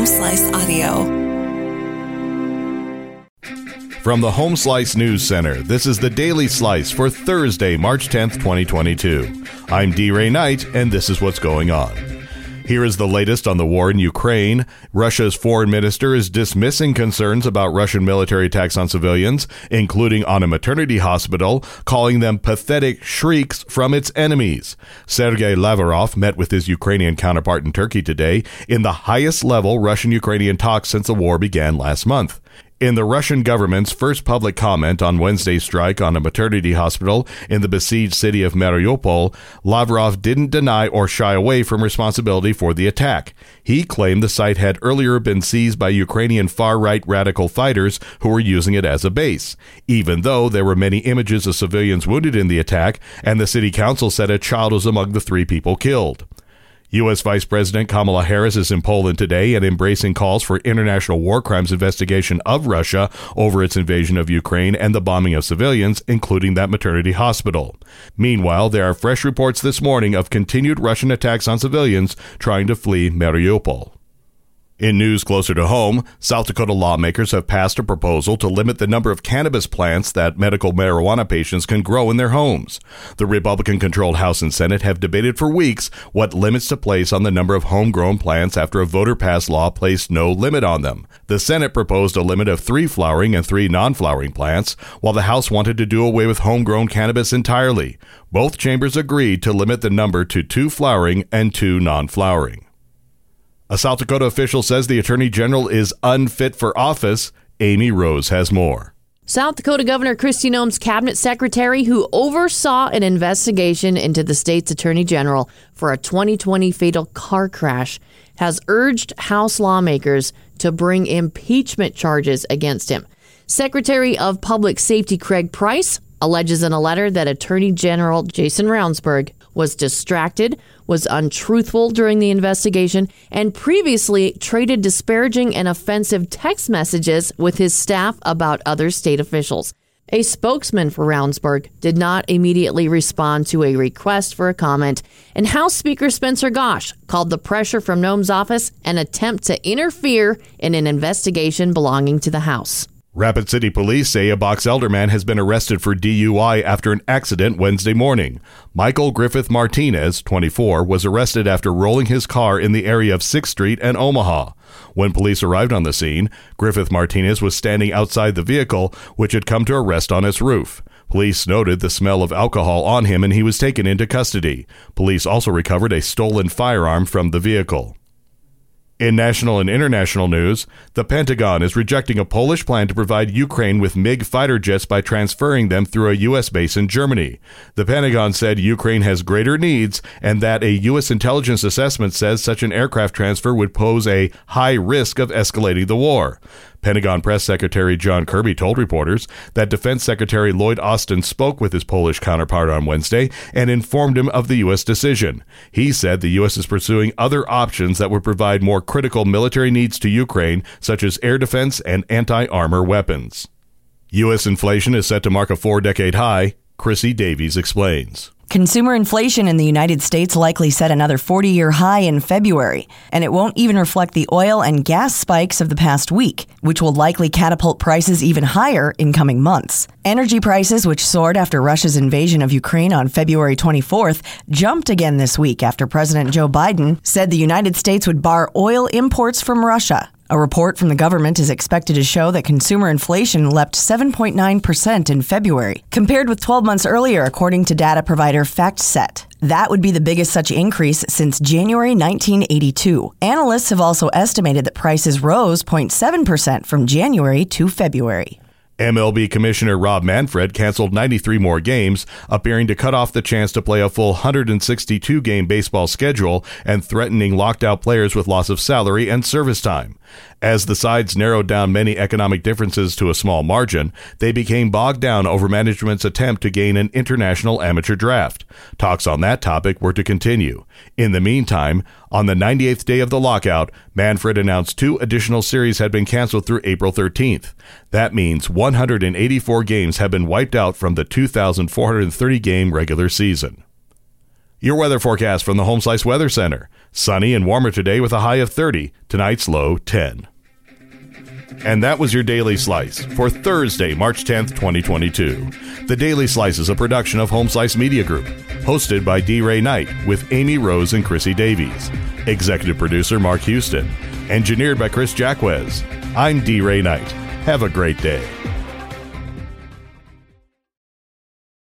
Home Slice Audio. From the Home Slice News Center, this is the Daily Slice for Thursday, March 10th, 2022. I'm D. Ray Knight, and this is what's going on. Here is the latest on the war in Ukraine. Russia's foreign minister is dismissing concerns about Russian military attacks on civilians, including on a maternity hospital, calling them pathetic shrieks from its enemies. Sergei Lavrov met with his Ukrainian counterpart in Turkey today in the highest level Russian Ukrainian talks since the war began last month. In the Russian government's first public comment on Wednesday's strike on a maternity hospital in the besieged city of Mariupol, Lavrov didn't deny or shy away from responsibility for the attack. He claimed the site had earlier been seized by Ukrainian far right radical fighters who were using it as a base, even though there were many images of civilians wounded in the attack, and the city council said a child was among the three people killed. U.S. Vice President Kamala Harris is in Poland today and embracing calls for international war crimes investigation of Russia over its invasion of Ukraine and the bombing of civilians, including that maternity hospital. Meanwhile, there are fresh reports this morning of continued Russian attacks on civilians trying to flee Mariupol. In news closer to home, South Dakota lawmakers have passed a proposal to limit the number of cannabis plants that medical marijuana patients can grow in their homes. The Republican controlled House and Senate have debated for weeks what limits to place on the number of homegrown plants after a voter passed law placed no limit on them. The Senate proposed a limit of three flowering and three non flowering plants, while the House wanted to do away with homegrown cannabis entirely. Both chambers agreed to limit the number to two flowering and two non flowering. A South Dakota official says the Attorney General is unfit for office. Amy Rose has more. South Dakota Governor Kristi Noem's cabinet secretary, who oversaw an investigation into the state's attorney general for a 2020 fatal car crash, has urged House lawmakers to bring impeachment charges against him. Secretary of Public Safety Craig Price alleges in a letter that Attorney General Jason Ravnsborg was distracted, was untruthful during the investigation, and previously traded disparaging and offensive text messages with his staff about other state officials. A spokesman for Ravnsborg did not immediately respond to a request for a comment, and House Speaker Spencer Gosch called the pressure from Noem's office an attempt to interfere in an investigation belonging to the House. Rapid City Police say a Box Elder man has been arrested for DUI after an accident Wednesday morning. Michael Griffith Martinez, 24, was arrested after rolling his car in the area of 6th Street and Omaha. When police arrived on the scene, Griffith Martinez was standing outside the vehicle, which had come to a rest on its roof. Police noted the smell of alcohol on him and he was taken into custody. Police also recovered a stolen firearm from the vehicle. In national and international news, the Pentagon is rejecting a Polish plan to provide Ukraine with MiG fighter jets by transferring them through a U.S. base in Germany. The Pentagon said Ukraine has greater needs and that a U.S. intelligence assessment says such an aircraft transfer would pose a high risk of escalating the war. Pentagon Press Secretary John Kirby told reporters that Defense Secretary Lloyd Austin spoke with his Polish counterpart on Wednesday and informed him of the U.S. decision. He said the U.S. is pursuing other options that would provide more critical military needs to Ukraine, such as air defense and anti armor weapons. U.S. inflation is set to mark a four decade high. Chrissy Davies explains. Consumer inflation in the United States likely set another 40 year high in February, and it won't even reflect the oil and gas spikes of the past week, which will likely catapult prices even higher in coming months. Energy prices, which soared after Russia's invasion of Ukraine on February 24th, jumped again this week after President Joe Biden said the United States would bar oil imports from Russia. A report from the government is expected to show that consumer inflation leapt 7.9% in February, compared with 12 months earlier, according to data provider FactSet. That would be the biggest such increase since January 1982. Analysts have also estimated that prices rose 0.7% from January to February. MLB Commissioner Rob Manfred canceled 93 more games, appearing to cut off the chance to play a full 162 game baseball schedule and threatening locked out players with loss of salary and service time. As the sides narrowed down many economic differences to a small margin, they became bogged down over management's attempt to gain an international amateur draft. Talks on that topic were to continue. In the meantime, on the 98th day of the lockout, Manfred announced two additional series had been canceled through April 13th. That means 184 games have been wiped out from the 2,430 game regular season. Your weather forecast from the Home Slice Weather Center. Sunny and warmer today with a high of 30, tonight's low 10. And that was your Daily Slice for Thursday, March 10th, 2022. The Daily Slice is a production of Home Slice Media Group, hosted by D. Ray Knight with Amy Rose and Chrissy Davies. Executive producer Mark Houston. Engineered by Chris Jacquez. I'm D. Ray Knight. Have a great day.